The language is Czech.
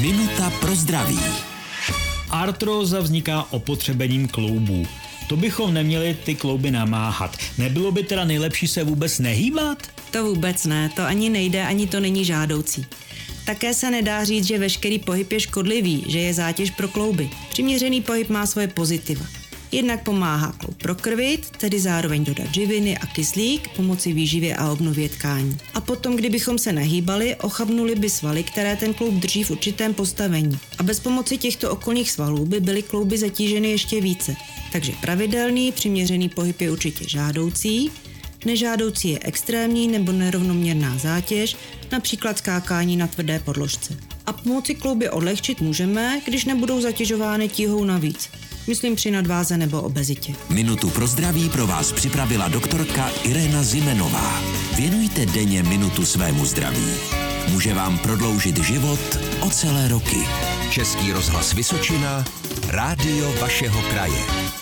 Minuta pro zdraví. Artróza vzniká opotřebením kloubů. To bychom neměli ty klouby namáhat. Nebylo by teda nejlepší se vůbec nehýbat? To vůbec ne, to ani nejde, ani to není žádoucí. Také se nedá říct, že veškerý pohyb je škodlivý, že je zátěž pro klouby. Přiměřený pohyb má svoje pozitiva. Jednak pomáhá kloub prokrvit, tedy zároveň dodat živiny a kyslík, pomoci výživě a obnově tkání. A potom, kdybychom se nehýbali, ochabnuli by svaly, které ten kloub drží v určitém postavení. A bez pomoci těchto okolních svalů by byly klouby zatíženy ještě více. Takže pravidelný, přiměřený pohyb je určitě žádoucí, Nežádoucí je extrémní nebo nerovnoměrná zátěž, například skákání na tvrdé podložce. A pomoci klouby odlehčit můžeme, když nebudou zatěžovány tíhou navíc. Myslím při nadváze nebo obezitě. Minutu pro zdraví pro vás připravila doktorka Irena Zimenová. Věnujte denně minutu svému zdraví. Může vám prodloužit život o celé roky. Český rozhlas Vysočina, rádio vašeho kraje.